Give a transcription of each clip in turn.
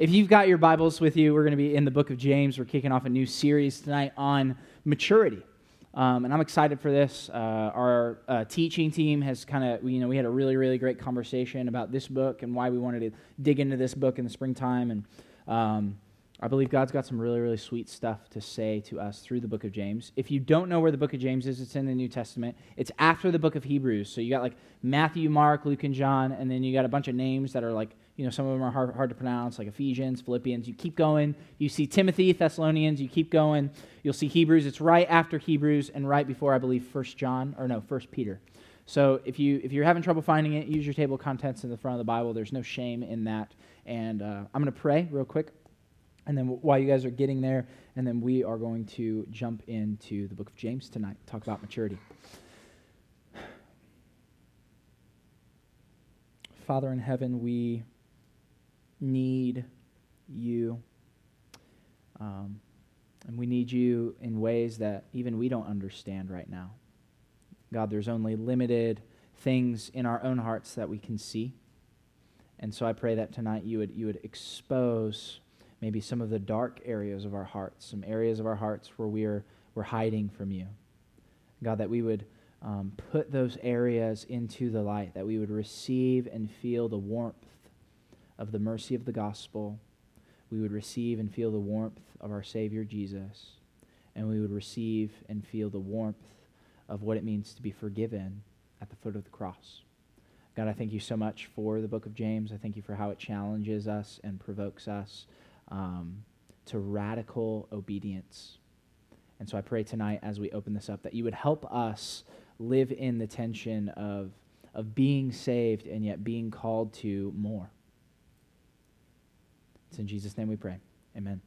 if you've got your Bibles with you, we're going to be in the book of James. We're kicking off a new series tonight on maturity. Um, and I'm excited for this. Uh, our uh, teaching team has kind of, you know, we had a really, really great conversation about this book and why we wanted to dig into this book in the springtime. And um, I believe God's got some really, really sweet stuff to say to us through the book of James. If you don't know where the book of James is, it's in the New Testament. It's after the book of Hebrews. So you got like Matthew, Mark, Luke, and John, and then you got a bunch of names that are like you know, some of them are hard, hard to pronounce, like Ephesians, Philippians. You keep going. You see Timothy, Thessalonians. You keep going. You'll see Hebrews. It's right after Hebrews and right before, I believe, First John, or no, First Peter. So if, you, if you're having trouble finding it, use your table of contents in the front of the Bible. There's no shame in that. And uh, I'm going to pray real quick. And then while you guys are getting there, and then we are going to jump into the book of James tonight, talk about maturity. Father in heaven, we need you. Um, and we need you in ways that even we don't understand right now. God, there's only limited things in our own hearts that we can see. And so I pray that tonight you would, you would expose maybe some of the dark areas of our hearts, some areas of our hearts where we're, we're hiding from you. God, that we would um, put those areas into the light, that we would receive and feel the warmth of the mercy of the gospel, we would receive and feel the warmth of our Savior Jesus, and we would receive and feel the warmth of what it means to be forgiven at the foot of the cross. God, I thank you so much for the book of James. I thank you for how it challenges us and provokes us um, to radical obedience. And so I pray tonight as we open this up that you would help us live in the tension of, of being saved and yet being called to more. It's in Jesus' name we pray. Amen.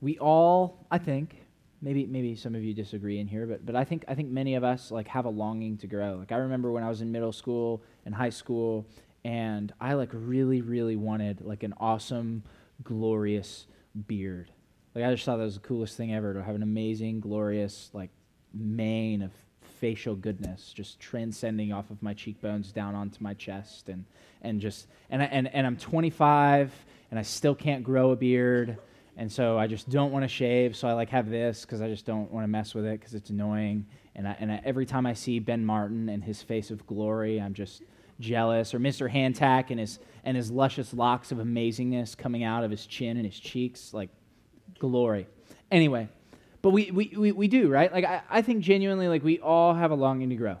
We all, I think, maybe maybe some of you disagree in here, but but I think I think many of us like have a longing to grow. Like I remember when I was in middle school and high school, and I like really really wanted like an awesome, glorious beard. Like I just thought that was the coolest thing ever to have an amazing, glorious like mane of facial goodness just transcending off of my cheekbones down onto my chest and and just and I, and and I'm 25 and I still can't grow a beard. And so I just don't want to shave so I like have this cuz I just don't want to mess with it cuz it's annoying. And I, and I, every time I see Ben Martin and his face of glory I'm just jealous. Or Mr. Hantak and his and his luscious locks of amazingness coming out of his chin and his cheeks like glory. Anyway but we, we, we, we do, right? Like, I, I think genuinely, like, we all have a longing to grow.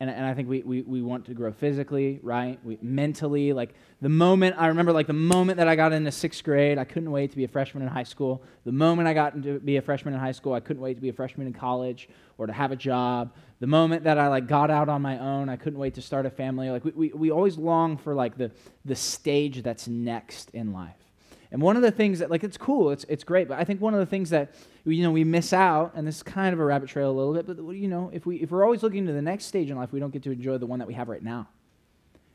And, and I think we, we, we want to grow physically, right? We, mentally. Like, the moment, I remember, like, the moment that I got into sixth grade, I couldn't wait to be a freshman in high school. The moment I got to be a freshman in high school, I couldn't wait to be a freshman in college or to have a job. The moment that I, like, got out on my own, I couldn't wait to start a family. Like, we, we, we always long for, like, the, the stage that's next in life. And one of the things that, like, it's cool, it's, it's great, but I think one of the things that, you know, we miss out, and this is kind of a rabbit trail a little bit, but, you know, if, we, if we're always looking to the next stage in life, we don't get to enjoy the one that we have right now.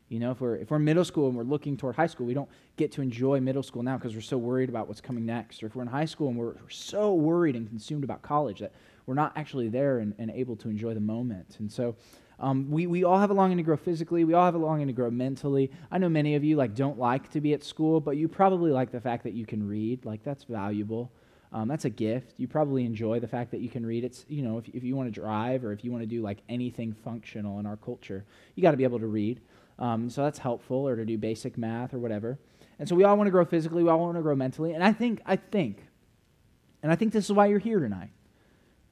You know, if we're, if we're middle school and we're looking toward high school, we don't get to enjoy middle school now because we're so worried about what's coming next. Or if we're in high school and we're, we're so worried and consumed about college that we're not actually there and, and able to enjoy the moment. And so um, we, we all have a longing to grow physically. We all have a longing to grow mentally. I know many of you like don't like to be at school, but you probably like the fact that you can read. Like that's valuable. Um, that's a gift. You probably enjoy the fact that you can read. It's you know if, if you want to drive or if you want to do like anything functional in our culture, you got to be able to read. Um, so that's helpful, or to do basic math or whatever. And so we all want to grow physically. We all want to grow mentally. And I think I think, and I think this is why you're here tonight.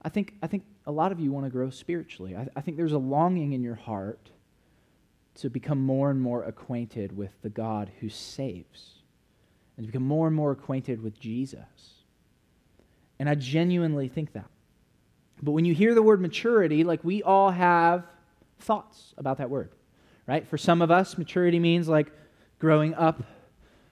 I think, I think a lot of you want to grow spiritually. I, I think there's a longing in your heart to become more and more acquainted with the God who saves and to become more and more acquainted with Jesus. And I genuinely think that. But when you hear the word maturity, like we all have thoughts about that word, right? For some of us, maturity means like growing up.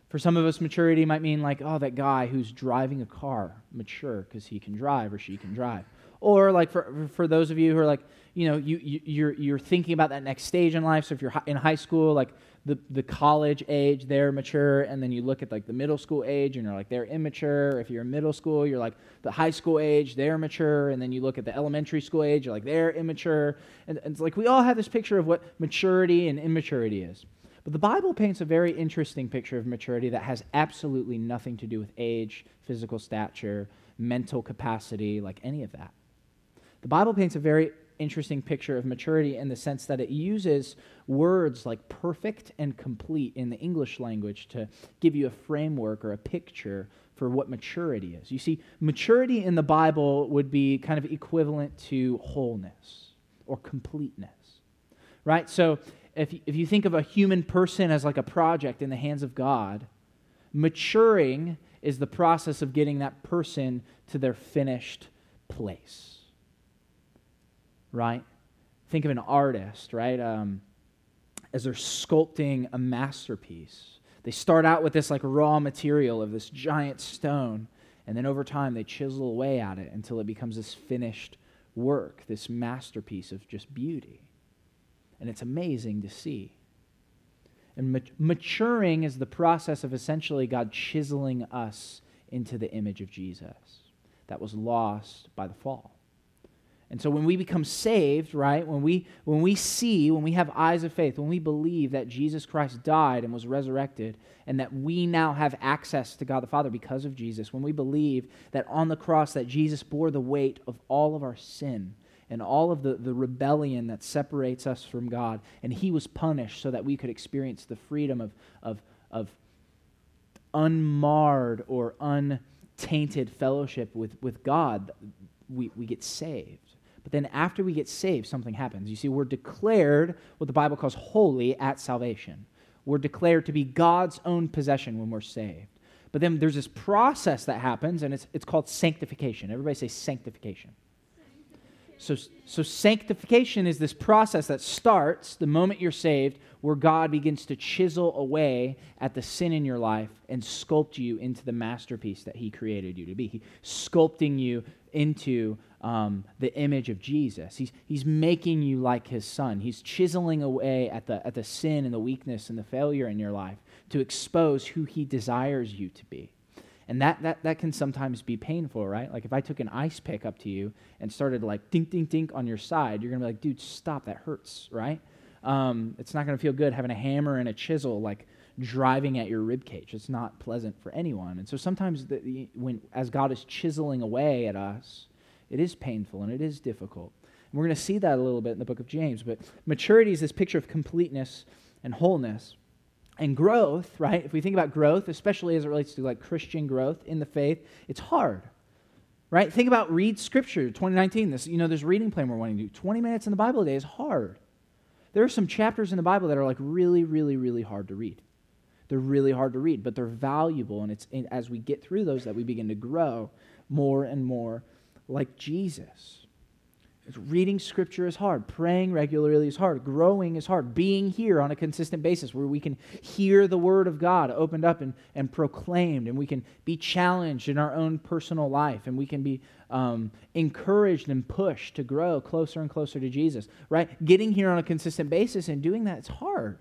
For some of us, maturity might mean like, oh, that guy who's driving a car, mature because he can drive or she can drive. Or like for, for those of you who are like, you know, you, you, you're, you're thinking about that next stage in life. So if you're in high school, like the, the college age, they're mature. And then you look at like the middle school age and you're like, they're immature. If you're in middle school, you're like the high school age, they're mature. And then you look at the elementary school age, you're like, they're immature. And, and it's like we all have this picture of what maturity and immaturity is. But the Bible paints a very interesting picture of maturity that has absolutely nothing to do with age, physical stature, mental capacity, like any of that. The Bible paints a very interesting picture of maturity in the sense that it uses words like perfect and complete in the English language to give you a framework or a picture for what maturity is. You see, maturity in the Bible would be kind of equivalent to wholeness or completeness, right? So if, if you think of a human person as like a project in the hands of God, maturing is the process of getting that person to their finished place right? Think of an artist, right? Um, as they're sculpting a masterpiece. They start out with this like raw material of this giant stone, and then over time they chisel away at it until it becomes this finished work, this masterpiece of just beauty. And it's amazing to see. And mat- maturing is the process of essentially God chiseling us into the image of Jesus that was lost by the fall. And so when we become saved, right, when we, when we see, when we have eyes of faith, when we believe that Jesus Christ died and was resurrected, and that we now have access to God the Father because of Jesus, when we believe that on the cross that Jesus bore the weight of all of our sin and all of the, the rebellion that separates us from God, and he was punished so that we could experience the freedom of, of, of unmarred or untainted fellowship with, with God, we, we get saved. But then after we get saved, something happens. You see, we're declared what the Bible calls holy at salvation. We're declared to be God's own possession when we're saved. But then there's this process that happens, and it's, it's called sanctification. Everybody say sanctification. So, so sanctification is this process that starts the moment you're saved, where God begins to chisel away at the sin in your life and sculpt you into the masterpiece that He created you to be. He sculpting you into um, the image of Jesus. He's, he's making you like his son. He's chiseling away at the, at the sin and the weakness and the failure in your life to expose who he desires you to be. And that, that, that can sometimes be painful, right? Like if I took an ice pick up to you and started like dink, dink, dink on your side, you're going to be like, dude, stop, that hurts, right? Um, it's not going to feel good having a hammer and a chisel like driving at your rib cage. It's not pleasant for anyone. And so sometimes the, the, when, as God is chiseling away at us, it is painful and it is difficult. And we're going to see that a little bit in the book of James. But maturity is this picture of completeness and wholeness. And growth, right? If we think about growth, especially as it relates to like Christian growth in the faith, it's hard. Right? Think about read scripture 2019. This, you know, this reading plan we're wanting to do. 20 minutes in the Bible a day is hard. There are some chapters in the Bible that are like really, really, really hard to read. They're really hard to read, but they're valuable. And it's as we get through those that we begin to grow more and more like Jesus. Reading scripture is hard. Praying regularly is hard. Growing is hard. Being here on a consistent basis where we can hear the word of God opened up and, and proclaimed, and we can be challenged in our own personal life, and we can be um, encouraged and pushed to grow closer and closer to Jesus, right? Getting here on a consistent basis and doing that, it's hard.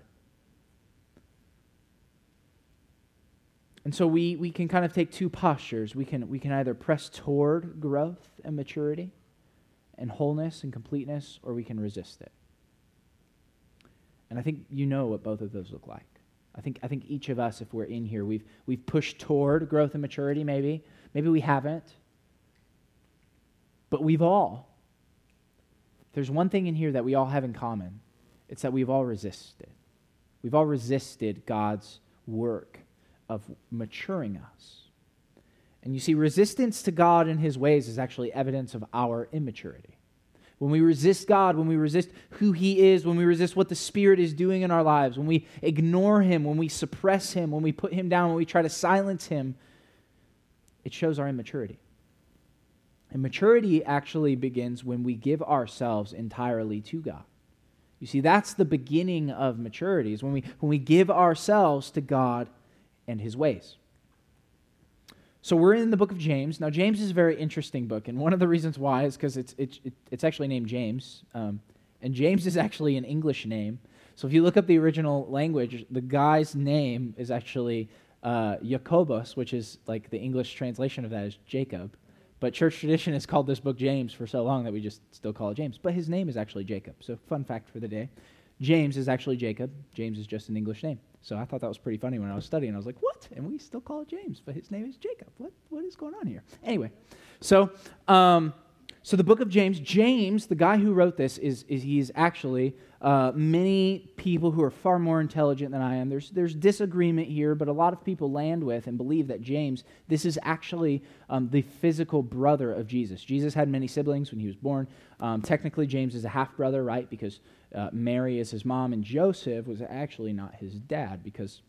And so we, we can kind of take two postures. We can, we can either press toward growth and maturity and wholeness and completeness, or we can resist it. And I think you know what both of those look like. I think, I think each of us, if we're in here, we've, we've pushed toward growth and maturity, maybe. Maybe we haven't. But we've all. There's one thing in here that we all have in common it's that we've all resisted. We've all resisted God's work of maturing us. And you see, resistance to God and his ways is actually evidence of our immaturity. When we resist God, when we resist who he is, when we resist what the Spirit is doing in our lives, when we ignore him, when we suppress him, when we put him down, when we try to silence him, it shows our immaturity. And maturity actually begins when we give ourselves entirely to God. You see, that's the beginning of maturity, is when we, when we give ourselves to God and his ways. So we're in the book of James. Now, James is a very interesting book, and one of the reasons why is because it's, it's, it's actually named James, um, and James is actually an English name. So if you look up the original language, the guy's name is actually uh, Jacobus, which is like the English translation of that is Jacob. But church tradition has called this book James for so long that we just still call it James. But his name is actually Jacob. So, fun fact for the day James is actually Jacob. James is just an English name. So I thought that was pretty funny when I was studying. I was like, what? And we still call it James, but his name is Jacob. What, what is going on here? Anyway, so, um, so the book of James, James, the guy who wrote this, is, is he's actually uh, many people who are far more intelligent than I am. There's, there's disagreement here, but a lot of people land with and believe that James, this is actually um, the physical brother of Jesus. Jesus had many siblings when he was born. Um, technically, James is a half brother, right? Because uh, Mary is his mom, and Joseph was actually not his dad because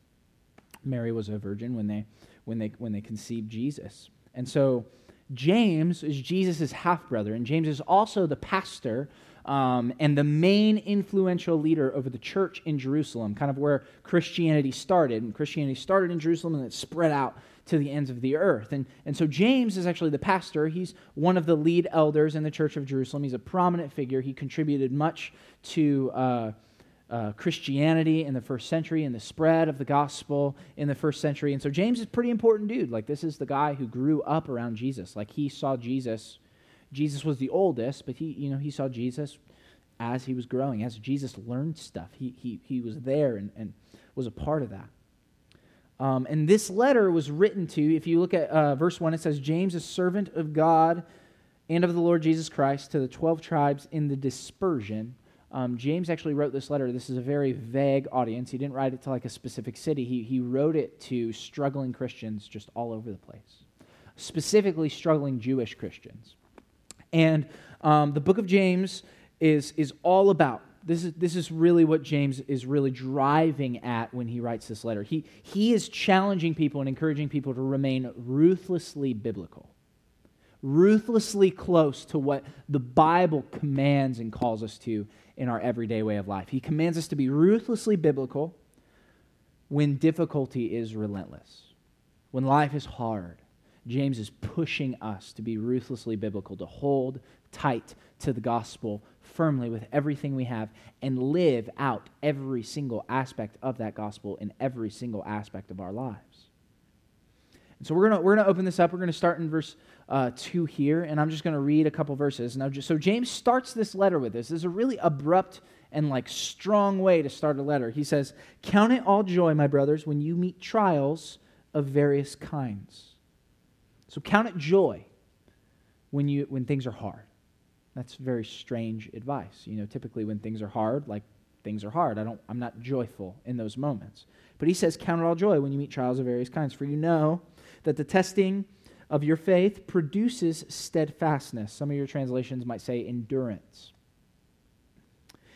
Mary was a virgin when they, when they, when they conceived Jesus. And so James is Jesus' half brother, and James is also the pastor um, and the main influential leader over the church in Jerusalem, kind of where Christianity started. And Christianity started in Jerusalem and it spread out to the ends of the earth. And, and so James is actually the pastor. He's one of the lead elders in the church of Jerusalem. He's a prominent figure. He contributed much to. Uh, uh, Christianity in the first century and the spread of the gospel in the first century. And so James is pretty important dude. Like, this is the guy who grew up around Jesus. Like, he saw Jesus Jesus was the oldest, but he, you know, he saw Jesus as he was growing, as Jesus learned stuff. He, he, he was there and, and was a part of that. Um, and this letter was written to, if you look at uh, verse 1, it says, James, a servant of God and of the Lord Jesus Christ, to the 12 tribes in the dispersion. Um, James actually wrote this letter. This is a very vague audience. He didn't write it to like a specific city, he, he wrote it to struggling Christians just all over the place, specifically struggling Jewish Christians. And um, the book of James is, is all about. This is, this is really what James is really driving at when he writes this letter. He, he is challenging people and encouraging people to remain ruthlessly biblical, ruthlessly close to what the Bible commands and calls us to in our everyday way of life. He commands us to be ruthlessly biblical when difficulty is relentless, when life is hard, James is pushing us to be ruthlessly biblical, to hold tight to the gospel firmly with everything we have and live out every single aspect of that gospel in every single aspect of our lives. And so we're going we're gonna open this up. We're going to start in verse uh, 2 here, and I'm just going to read a couple verses. Now, just, so James starts this letter with this. This is a really abrupt and like strong way to start a letter. He says, Count it all joy, my brothers, when you meet trials of various kinds so count it joy when, you, when things are hard. That's very strange advice. You know, typically when things are hard, like things are hard, I don't, I'm not joyful in those moments. But he says, Count it all joy when you meet trials of various kinds, for you know that the testing of your faith produces steadfastness. Some of your translations might say endurance.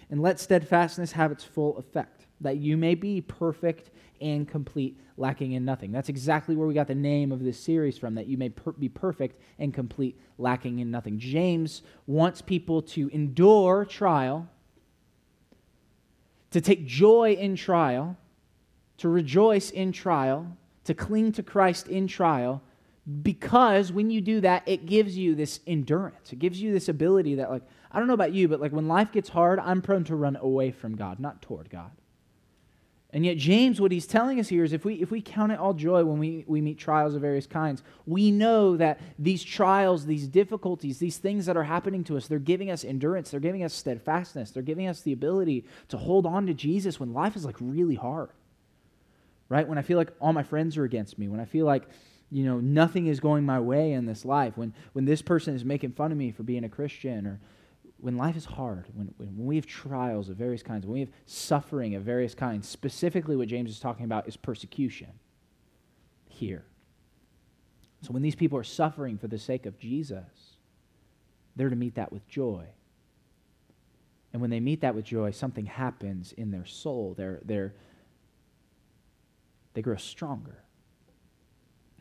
And let steadfastness have its full effect, that you may be perfect and complete, lacking in nothing. That's exactly where we got the name of this series from, that you may per- be perfect and complete, lacking in nothing. James wants people to endure trial, to take joy in trial, to rejoice in trial, to cling to Christ in trial, because when you do that, it gives you this endurance. It gives you this ability that, like, I don't know about you, but like when life gets hard, I'm prone to run away from God, not toward God. And yet, James, what he's telling us here is if we, if we count it all joy when we, we meet trials of various kinds, we know that these trials, these difficulties, these things that are happening to us, they're giving us endurance, they're giving us steadfastness, they're giving us the ability to hold on to Jesus when life is like really hard. Right? When I feel like all my friends are against me, when I feel like you know nothing is going my way in this life when when this person is making fun of me for being a christian or when life is hard, when, when we have trials of various kinds, when we have suffering of various kinds, specifically what James is talking about is persecution here. So when these people are suffering for the sake of Jesus, they're to meet that with joy. And when they meet that with joy, something happens in their soul. They're, they're, they grow stronger.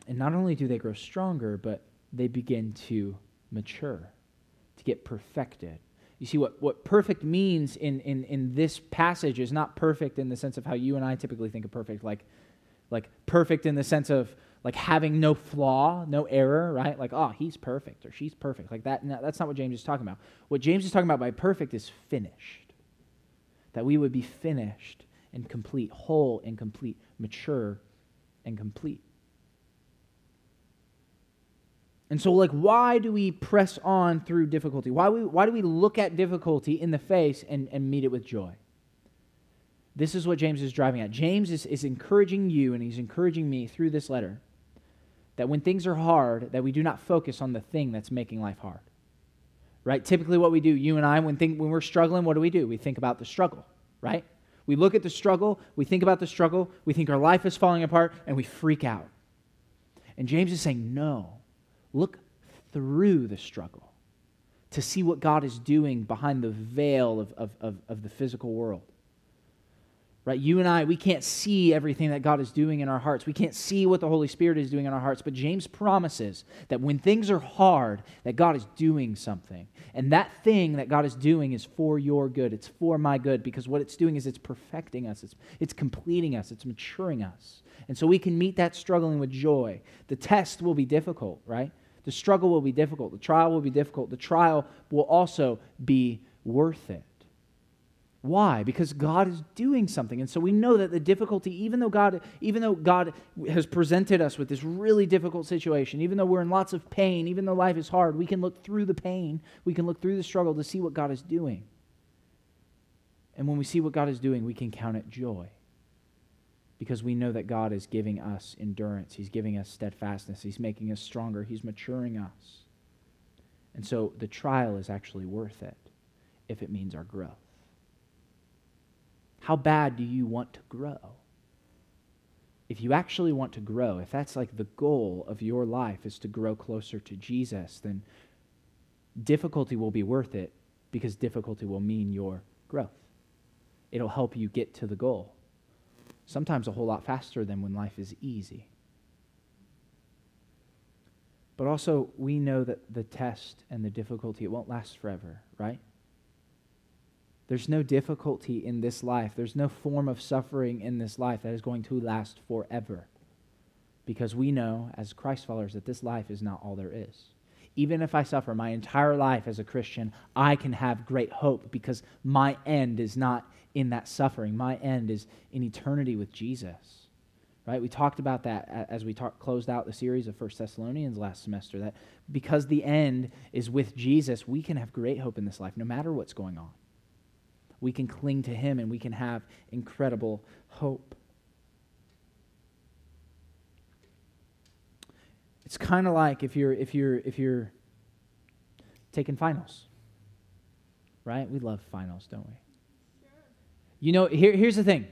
And not only do they grow stronger, but they begin to mature, to get perfected. You see, what, what perfect means in, in, in this passage is not perfect in the sense of how you and I typically think of perfect, like, like perfect in the sense of like having no flaw, no error, right? Like, oh, he's perfect or she's perfect. Like that, no, that's not what James is talking about. What James is talking about by perfect is finished. That we would be finished and complete, whole and complete, mature and complete. And so, like, why do we press on through difficulty? Why, we, why do we look at difficulty in the face and, and meet it with joy? This is what James is driving at. James is, is encouraging you and he's encouraging me through this letter that when things are hard, that we do not focus on the thing that's making life hard. Right? Typically what we do, you and I, when, think, when we're struggling, what do we do? We think about the struggle, right? We look at the struggle, we think about the struggle, we think our life is falling apart, and we freak out. And James is saying, no, look through the struggle to see what God is doing behind the veil of, of, of, of the physical world. Right? You and i we can't see everything that god is doing in our hearts. We can't see what the holy spirit is doing in our hearts but james promises that when things are hard that god is doing something. And that thing that god is doing is for your good. It's for my good because what it's doing is it's perfecting us. It's, it's completing us. It's maturing us. And so we can meet that struggling with joy. The test will be difficult right the struggle will be difficult the trial will be difficult the trial will also be worth it why? Because God is doing something. And so we know that the difficulty, even though God, even though God has presented us with this really difficult situation, even though we're in lots of pain, even though life is hard, we can look through the pain, we can look through the struggle to see what God is doing. And when we see what God is doing, we can count it joy. Because we know that God is giving us endurance. He's giving us steadfastness. He's making us stronger. He's maturing us. And so the trial is actually worth it if it means our growth. How bad do you want to grow? If you actually want to grow, if that's like the goal of your life is to grow closer to Jesus, then difficulty will be worth it because difficulty will mean your growth. It'll help you get to the goal. Sometimes a whole lot faster than when life is easy. But also, we know that the test and the difficulty, it won't last forever, right? There's no difficulty in this life. There's no form of suffering in this life that is going to last forever. Because we know, as Christ followers, that this life is not all there is. Even if I suffer my entire life as a Christian, I can have great hope because my end is not in that suffering. My end is in eternity with Jesus. Right? We talked about that as we talk, closed out the series of First Thessalonians last semester that because the end is with Jesus, we can have great hope in this life no matter what's going on we can cling to Him and we can have incredible hope. It's kind of like if you're if you're if you're taking finals, right? We love finals, don't we? You know, here, here's the thing.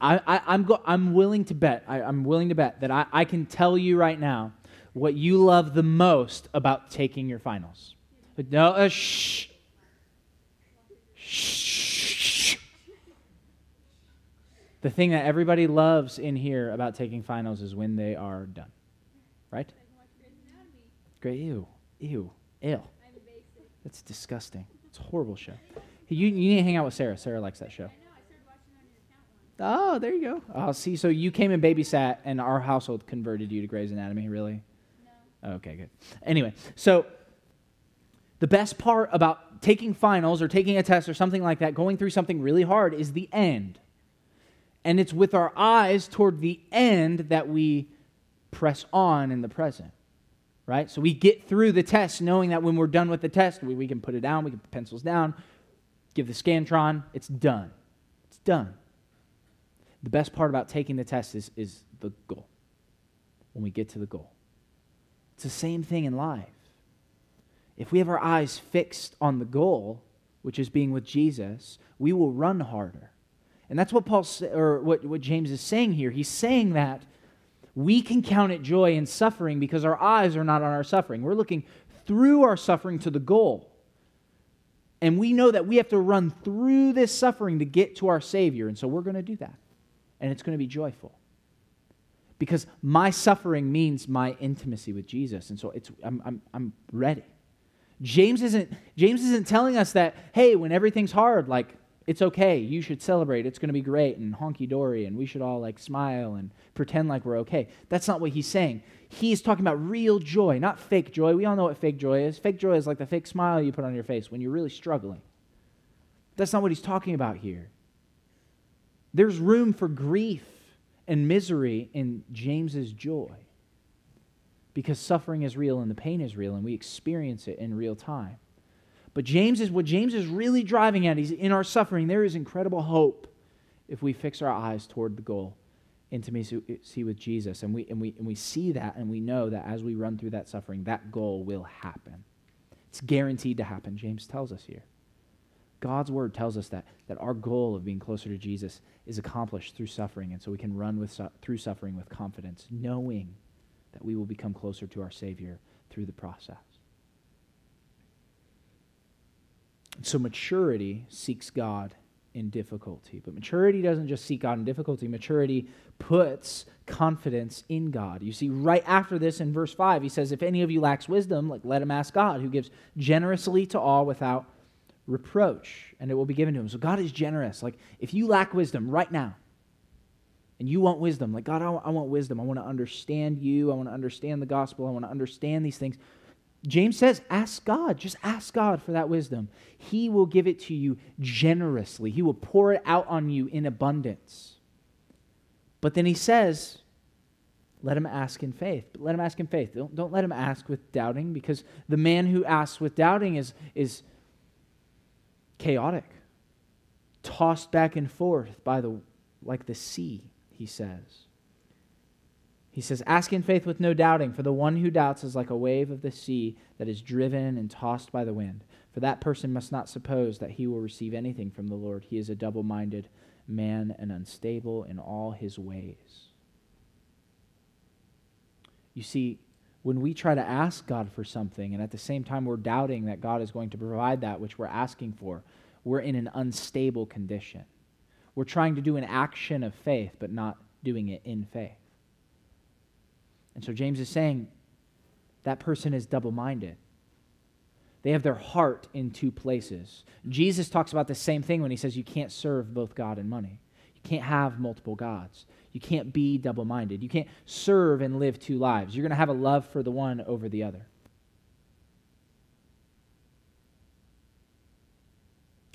I, I, am go, I'm willing to bet, I, am willing to bet that I, I can tell you right now what you love the most about taking your finals. No, uh, shh. Shh. The thing that everybody loves in here about taking finals is when they are done. Right? Great. Ew. Ew. Ew. That's disgusting. It's a horrible show. You, you need to hang out with Sarah. Sarah likes that show. Oh, there you go. Oh, see, so you came and babysat, and our household converted you to Grey's Anatomy, really? No. Oh, okay, good. Anyway, so the best part about taking finals or taking a test or something like that, going through something really hard, is the end. And it's with our eyes toward the end that we press on in the present. Right? So we get through the test knowing that when we're done with the test, we, we can put it down, we can put pencils down, give the Scantron, it's done. It's done. The best part about taking the test is, is the goal. When we get to the goal. It's the same thing in life. If we have our eyes fixed on the goal, which is being with Jesus, we will run harder. And that's what Paul or what, what James is saying here. He's saying that we can count it joy in suffering because our eyes are not on our suffering. We're looking through our suffering to the goal. And we know that we have to run through this suffering to get to our Savior. And so we're going to do that. And it's going to be joyful. Because my suffering means my intimacy with Jesus. And so it's, I'm, I'm, I'm ready. James isn't, James isn't telling us that, hey, when everything's hard, like, it's okay. You should celebrate. It's going to be great and honky dory, and we should all like smile and pretend like we're okay. That's not what he's saying. He's talking about real joy, not fake joy. We all know what fake joy is. Fake joy is like the fake smile you put on your face when you're really struggling. That's not what he's talking about here. There's room for grief and misery in James's joy because suffering is real and the pain is real, and we experience it in real time. But James is what James is really driving at. He's in our suffering. There is incredible hope. if we fix our eyes toward the goal, intimacy with Jesus, and we, and, we, and we see that and we know that as we run through that suffering, that goal will happen. It's guaranteed to happen, James tells us here. God's word tells us that, that our goal of being closer to Jesus is accomplished through suffering, and so we can run with su- through suffering with confidence, knowing that we will become closer to our Savior through the process. So maturity seeks God in difficulty. But maturity doesn't just seek God in difficulty, maturity puts confidence in God. You see, right after this in verse 5, he says, If any of you lacks wisdom, like let him ask God, who gives generously to all without reproach, and it will be given to him. So God is generous. Like if you lack wisdom right now, and you want wisdom, like God, I want, wisdom. I want to understand you. I want to understand the gospel. I want to understand these things. James says, ask God. Just ask God for that wisdom. He will give it to you generously, He will pour it out on you in abundance. But then He says, let him ask in faith. But let him ask in faith. Don't, don't let him ask with doubting, because the man who asks with doubting is, is chaotic, tossed back and forth by the like the sea, he says. He says, Ask in faith with no doubting, for the one who doubts is like a wave of the sea that is driven and tossed by the wind. For that person must not suppose that he will receive anything from the Lord. He is a double minded man and unstable in all his ways. You see, when we try to ask God for something and at the same time we're doubting that God is going to provide that which we're asking for, we're in an unstable condition. We're trying to do an action of faith, but not doing it in faith. And so James is saying that person is double minded. They have their heart in two places. Jesus talks about the same thing when he says you can't serve both God and money. You can't have multiple gods. You can't be double minded. You can't serve and live two lives. You're going to have a love for the one over the other.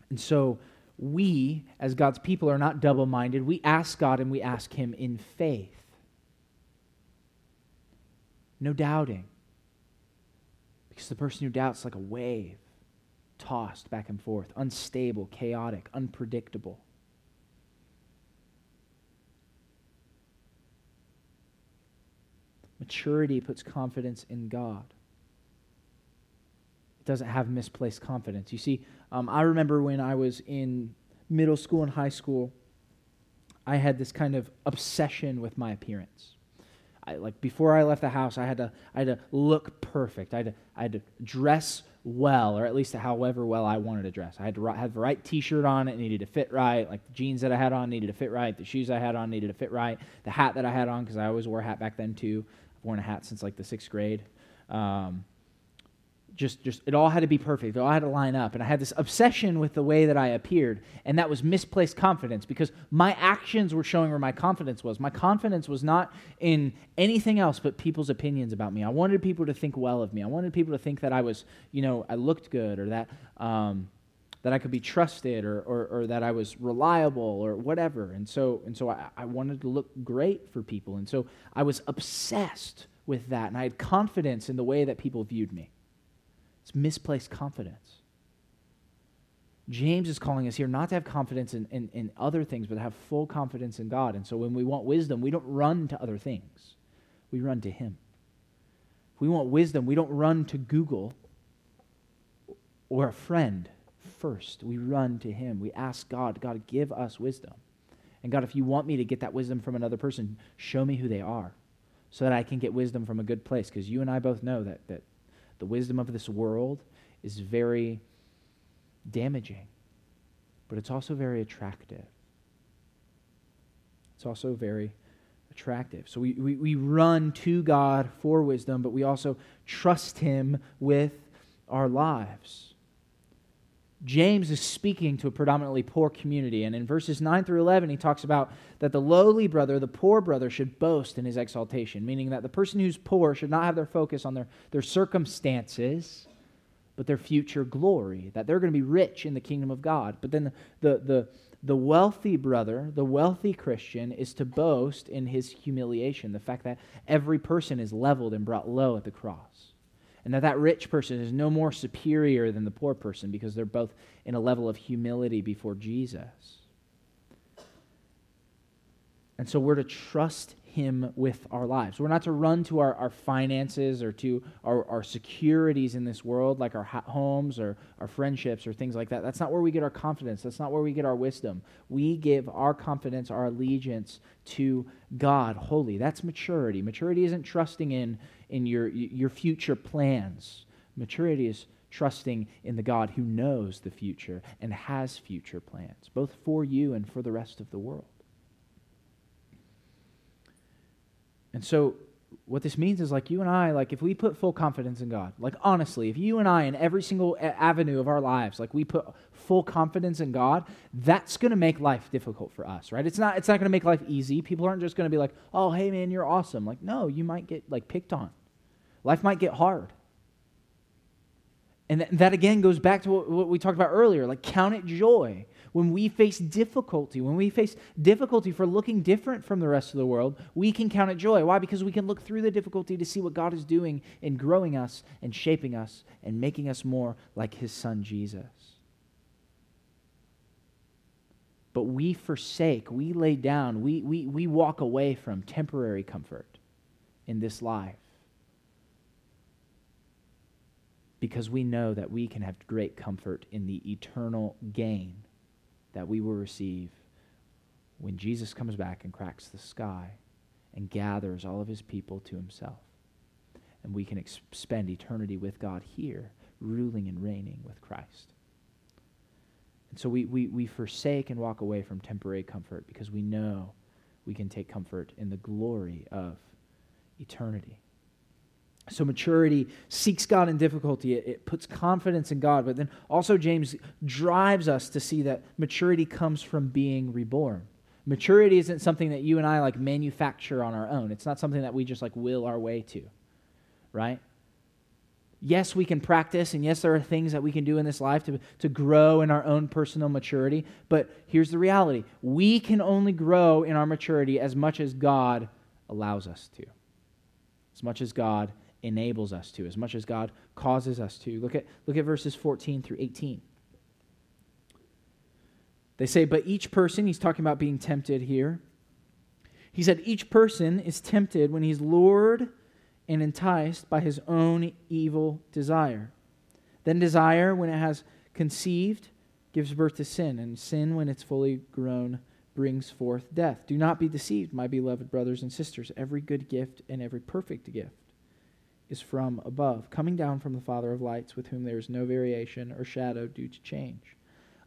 And so we, as God's people, are not double minded. We ask God and we ask Him in faith no doubting. Because the person who doubts like a wave, tossed back and forth, unstable, chaotic, unpredictable. Maturity puts confidence in God. It doesn't have misplaced confidence. You see, um, I remember when I was in middle school and high school, I had this kind of obsession with my appearance. I, like before I left the house, I had to I had to look perfect. I had to, I had to dress well, or at least however well I wanted to dress. I had to have the right T-shirt on. It needed to fit right. Like the jeans that I had on needed to fit right. The shoes I had on needed to fit right. The hat that I had on, because I always wore a hat back then too. Worn a hat since like the sixth grade. Um, just just it all had to be perfect. It all had to line up. And I had this obsession with the way that I appeared, and that was misplaced confidence because my actions were showing where my confidence was. My confidence was not in anything else but people's opinions about me. I wanted people to think well of me. I wanted people to think that I was, you know, I looked good or that um, that I could be trusted or, or, or, that I was reliable or whatever. And so and so I, I wanted to look great for people. And so I was obsessed with that, and I had confidence in the way that people viewed me. It's misplaced confidence. James is calling us here not to have confidence in, in, in, other things, but to have full confidence in God. And so when we want wisdom, we don't run to other things, we run to Him. If we want wisdom, we don't run to Google or a friend first. We run to Him. We ask God, God, give us wisdom. And God, if you want me to get that wisdom from another person, show me who they are so that I can get wisdom from a good place. Because you and I both know that, that the wisdom of this world is very damaging, but it's also very attractive. It's also very attractive. So we, we, we run to God for wisdom, but we also trust Him with our lives. James is speaking to a predominantly poor community. And in verses 9 through 11, he talks about that the lowly brother, the poor brother, should boast in his exaltation, meaning that the person who's poor should not have their focus on their, their circumstances, but their future glory, that they're going to be rich in the kingdom of God. But then the, the, the wealthy brother, the wealthy Christian, is to boast in his humiliation, the fact that every person is leveled and brought low at the cross and that that rich person is no more superior than the poor person because they're both in a level of humility before Jesus. And so we're to trust him with our lives. We're not to run to our, our finances or to our, our securities in this world, like our homes or our friendships or things like that. That's not where we get our confidence. That's not where we get our wisdom. We give our confidence, our allegiance to God wholly. That's maturity. Maturity isn't trusting in, in your, your future plans, maturity is trusting in the God who knows the future and has future plans, both for you and for the rest of the world. And so what this means is like you and I, like if we put full confidence in God, like honestly, if you and I in every single avenue of our lives, like we put full confidence in God, that's going to make life difficult for us, right? It's not it's not going to make life easy. People aren't just going to be like, "Oh, hey man, you're awesome." Like, no, you might get like picked on. Life might get hard. And th- that again goes back to what, what we talked about earlier, like count it joy when we face difficulty, when we face difficulty for looking different from the rest of the world, we can count it joy. Why? Because we can look through the difficulty to see what God is doing in growing us and shaping us and making us more like his son Jesus. But we forsake, we lay down, we, we, we walk away from temporary comfort in this life because we know that we can have great comfort in the eternal gain that we will receive when Jesus comes back and cracks the sky and gathers all of his people to himself. And we can ex- spend eternity with God here, ruling and reigning with Christ. And so we, we, we forsake and walk away from temporary comfort because we know we can take comfort in the glory of eternity. So maturity seeks God in difficulty. It, it, puts confidence in God. But then also, James drives us to see that maturity comes from being reborn. Maturity isn't something that you and I like manufacture on our own. It's not something that we just like will our way to, right? Yes, we can practice, and yes, there are things that we can do in this life to, to grow in our own personal maturity. But here's the reality we can only grow in our maturity as much as God allows us to, as much as God enables us to, as much as God causes us to. Look at, look at verses 14 through 18. They say, but each person, he's talking about being tempted here. He said, each person is tempted when he's lured and enticed by his own evil desire. Then desire, when it has conceived, gives birth to sin, and sin, when it's fully grown, brings forth death. Do not be deceived, my beloved brothers and sisters. Every good gift and every perfect gift is from above, coming down from the Father of lights, with whom there is no variation or shadow due to change.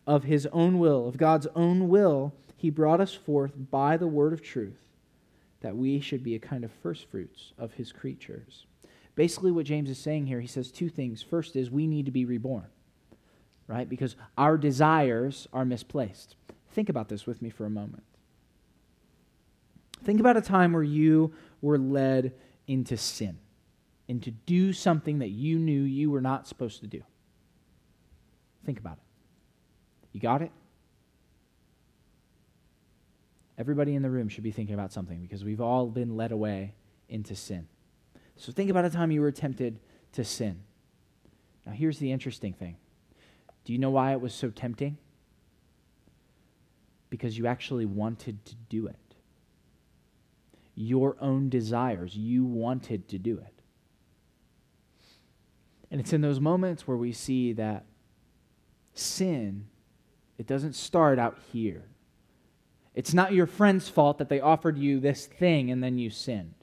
Of his own will, of God's own will, he brought us forth by the word of truth, that we should be a kind of firstfruits of his creatures. Basically, what James is saying here, he says two things. First is we need to be reborn, right? Because our desires are misplaced. Think about this with me for a moment. Think about a time where you were led into sin and to do something that you knew you were not supposed to do. Think about it. You got it? Everybody in the room should be thinking about something because we've all been led away into sin. So think about a time you were tempted to sin. Now, here's the interesting thing do you know why it was so tempting? Because you actually wanted to do it. Your own desires, you wanted to do it. And it's in those moments where we see that sin, it doesn't start out here. It's not your friend's fault that they offered you this thing and then you sinned.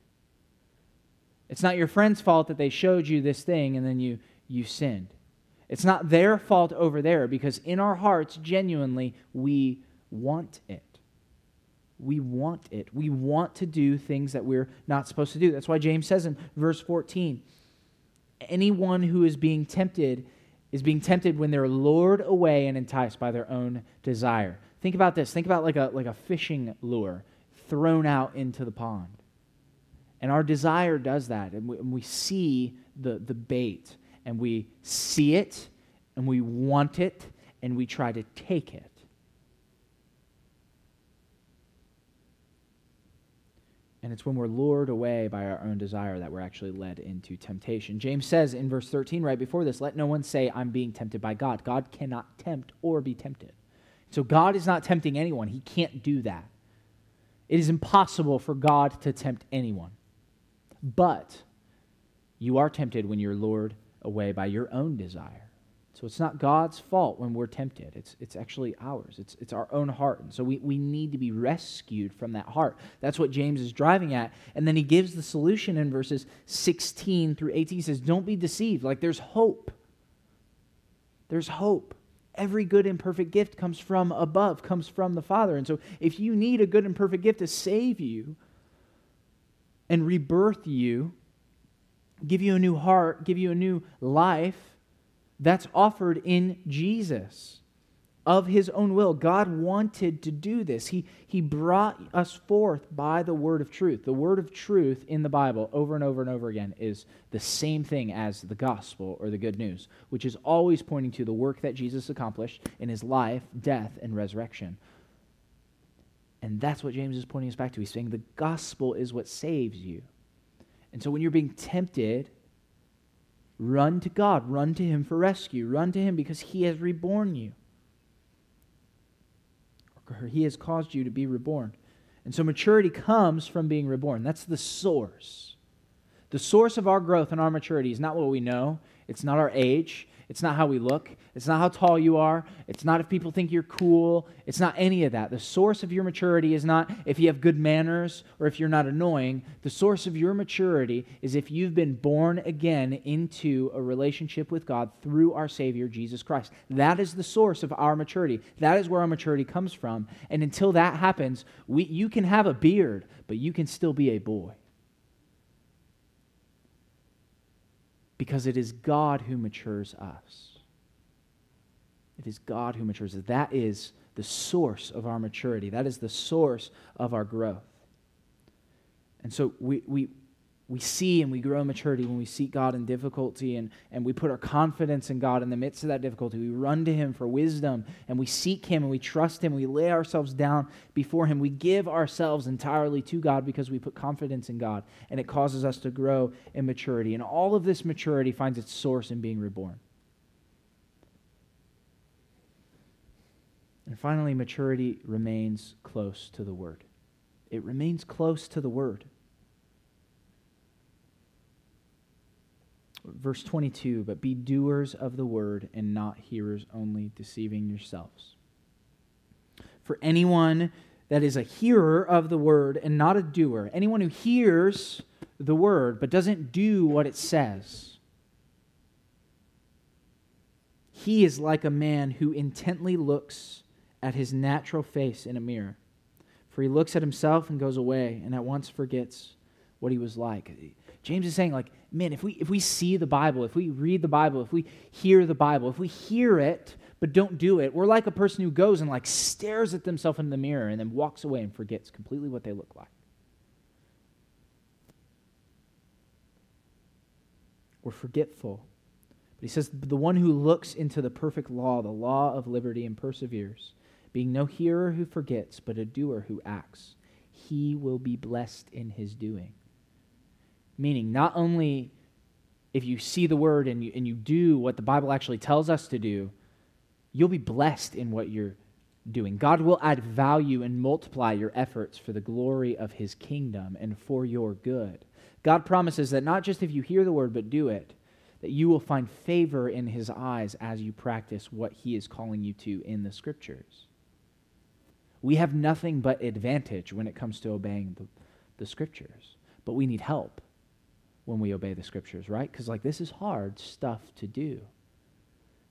It's not your friend's fault that they showed you this thing and then you, you sinned. It's not their fault over there because in our hearts, genuinely, we want it. We want it. We want to do things that we're not supposed to do. That's why James says in verse 14, anyone who is being tempted is being tempted when they're lured away and enticed by their own desire. Think about this. Think about like a, like a fishing lure thrown out into the pond. And our desire does that. And we, and we see the, the bait, and we see it, and we want it, and we try to take it. And it's when we're lured away by our own desire that we're actually led into temptation. James says in verse 13, right before this, let no one say, I'm being tempted by God. God cannot tempt or be tempted. So God is not tempting anyone. He can't do that. It is impossible for God to tempt anyone. But you are tempted when you're lured away by your own desire. So it's not God's fault when we're tempted. It's, it's actually ours. It's, it's our own heart. And so we, we need to be rescued from that heart. That's what James is driving at. And then he gives the solution in verses 16 through 18. He says, Don't be deceived. Like there's hope. There's hope. Every good and perfect gift comes from above, comes from the Father. And so if you need a good and perfect gift to save you and rebirth you, give you a new heart, give you a new life, that's offered in Jesus of his own will. God wanted to do this. He, he brought us forth by the word of truth. The word of truth in the Bible, over and over and over again, is the same thing as the gospel or the good news, which is always pointing to the work that Jesus accomplished in his life, death, and resurrection. And that's what James is pointing us back to. He's saying the gospel is what saves you. And so when you're being tempted, run to God, run to Him for rescue, run to Him because He has reborn you. Or He has caused you to be reborn. And so maturity comes from being reborn. That's the source. The source of our growth and our maturity is not what we know, it's not our age, it's not how we look. It's not how tall you are. It's not if people think you're cool. It's not any of that. The source of your maturity is not if you have good manners or if you're not annoying. The source of your maturity is if you've been born again into a relationship with God through our Savior, Jesus Christ. That is the source of our maturity. That is where our maturity comes from. And until that happens, we, you can have a beard, but you can still be a boy. Because it is God who matures us. It is God who matures us. That is the source of our maturity, that is the source of our growth. And so we, we, we see and we grow in maturity when we seek God in difficulty and, and we put our confidence in God in the midst of that difficulty. We run to Him for wisdom and we seek Him and we trust Him. We lay ourselves down before Him. We give ourselves entirely to God because we put confidence in God and it causes us to grow in maturity. And all of this maturity finds its source in being reborn. And finally, maturity remains close to the Word. It remains close to the Word. Verse 22 But be doers of the word and not hearers only, deceiving yourselves. For anyone that is a hearer of the word and not a doer, anyone who hears the word but doesn't do what it says, he is like a man who intently looks at his natural face in a mirror. For he looks at himself and goes away and at once forgets what he was like. James is saying, like, man, if we if we see the Bible, if we read the Bible, if we hear the Bible, if we hear it but don't do it, we're like a person who goes and like stares at themselves in the mirror and then walks away and forgets completely what they look like. We're forgetful. But he says, the one who looks into the perfect law, the law of liberty, and perseveres, being no hearer who forgets, but a doer who acts, he will be blessed in his doing. Meaning, not only if you see the word and you, and you do what the Bible actually tells us to do, you'll be blessed in what you're doing. God will add value and multiply your efforts for the glory of his kingdom and for your good. God promises that not just if you hear the word but do it, that you will find favor in his eyes as you practice what he is calling you to in the scriptures. We have nothing but advantage when it comes to obeying the, the scriptures, but we need help when we obey the scriptures, right? Because, like, this is hard stuff to do.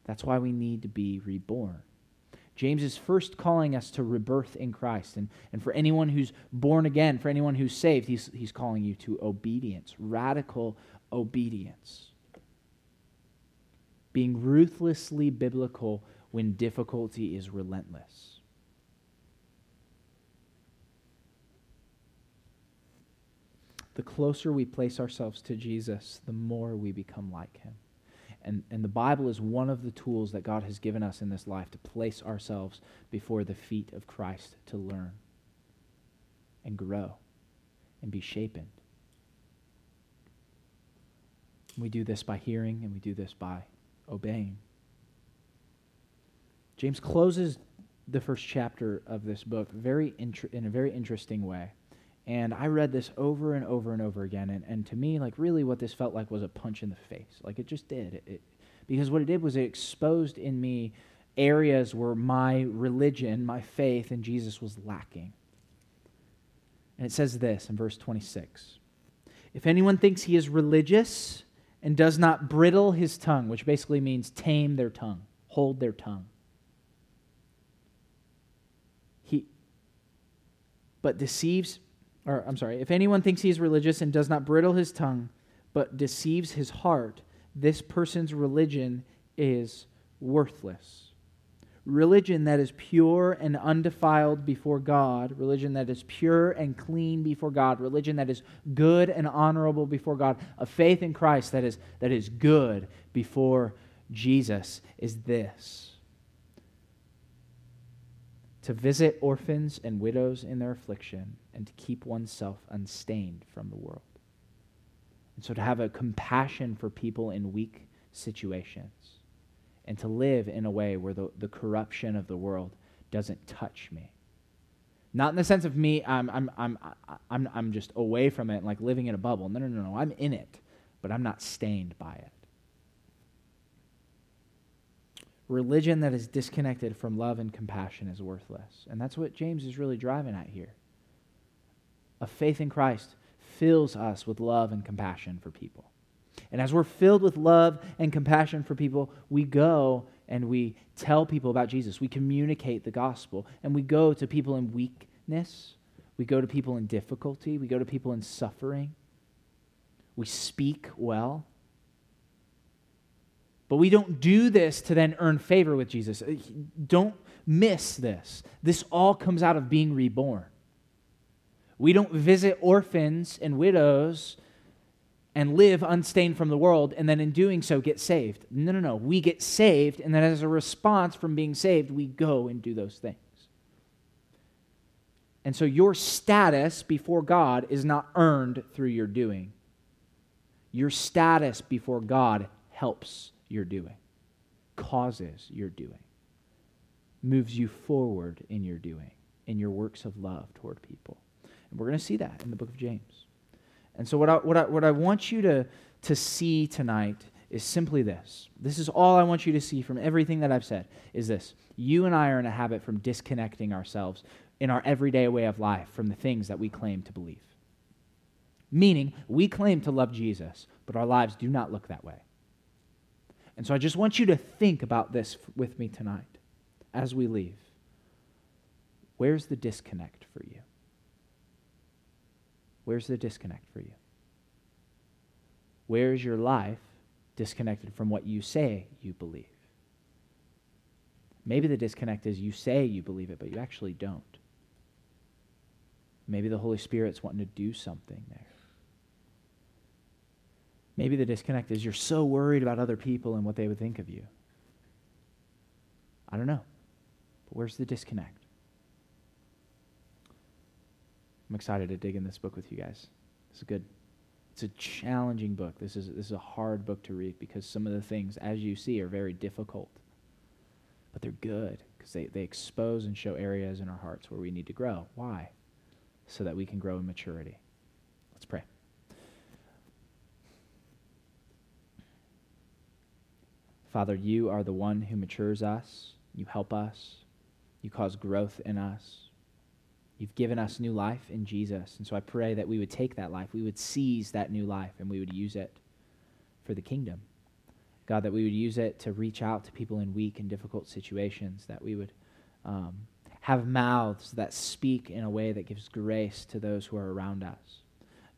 That's why we need to be reborn. James is first calling us to rebirth in Christ. And, and for anyone who's born again, for anyone who's saved, he's, he's calling you to obedience, radical obedience. Being ruthlessly biblical when difficulty is relentless. The closer we place ourselves to Jesus, the more we become like him. And, and the Bible is one of the tools that God has given us in this life to place ourselves before the feet of Christ to learn and grow and be shapen. We do this by hearing and we do this by obeying. James closes the first chapter of this book very in a very interesting way. And I read this over and over and over again. And, and to me, like, really what this felt like was a punch in the face. Like, it just did. It, it, because what it did was it exposed in me areas where my religion, my faith in Jesus was lacking. And it says this in verse 26 If anyone thinks he is religious and does not bridle his tongue, which basically means tame their tongue, hold their tongue, he, but deceives, or I'm sorry, if anyone thinks he is religious and does not bridle his tongue, but deceives his heart, this person's religion is worthless. Religion that is pure and undefiled before God, religion that is pure and clean before God, religion that is good and honorable before God, a faith in Christ that is, that is good before Jesus is this. To visit orphans and widows in their affliction and to keep oneself unstained from the world. And so to have a compassion for people in weak situations and to live in a way where the, the corruption of the world doesn't touch me. Not in the sense of me, I'm, I'm, I'm, I'm, I'm just away from it, like living in a bubble. No, no, no, no. I'm in it, but I'm not stained by it. Religion that is disconnected from love and compassion is worthless. And that's what James is really driving at here. A faith in Christ fills us with love and compassion for people. And as we're filled with love and compassion for people, we go and we tell people about Jesus. We communicate the gospel. And we go to people in weakness. We go to people in difficulty. We go to people in suffering. We speak well. But we don't do this to then earn favor with Jesus. Don't miss this. This all comes out of being reborn. We don't visit orphans and widows and live unstained from the world, and then in doing so get saved. No, no, no. We get saved, and then as a response from being saved, we go and do those things. And so your status before God is not earned through your doing. Your status before God helps your doing, causes your doing, moves you forward in your doing, in your works of love toward people. And we're going to see that in the book of James. And so, what I, what I, what I want you to, to see tonight is simply this. This is all I want you to see from everything that I've said is this. You and I are in a habit from disconnecting ourselves in our everyday way of life from the things that we claim to believe. Meaning, we claim to love Jesus, but our lives do not look that way. And so I just want you to think about this with me tonight as we leave. Where's the disconnect for you? Where's the disconnect for you? Where is your life disconnected from what you say you believe? Maybe the disconnect is you say you believe it, but you actually don't. Maybe the Holy Spirit's wanting to do something there. Maybe the disconnect is you're so worried about other people and what they would think of you. I don't know. But where's the disconnect? I'm excited to dig in this book with you guys. It's a good, it's a challenging book. This is, this is a hard book to read because some of the things, as you see, are very difficult. But they're good because they, they expose and show areas in our hearts where we need to grow. Why? So that we can grow in maturity. Let's pray. Father, you are the one who matures us. You help us. You cause growth in us. You've given us new life in Jesus. And so I pray that we would take that life, we would seize that new life, and we would use it for the kingdom. God, that we would use it to reach out to people in weak and difficult situations, that we would um, have mouths that speak in a way that gives grace to those who are around us.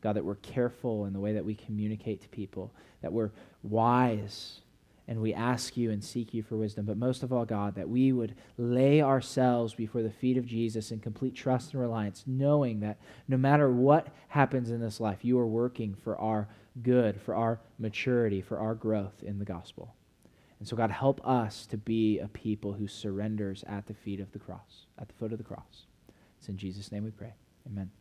God, that we're careful in the way that we communicate to people, that we're wise and we ask you and seek you for wisdom. But most of all, God, that we would lay ourselves before the feet of Jesus in complete trust and reliance, knowing that no matter what happens in this life, you are working for our good, for our maturity, for our growth in the gospel. And so, God, help us to be a people who surrenders at the feet of the cross, at the foot of the cross. It's in Jesus' name we pray. Amen.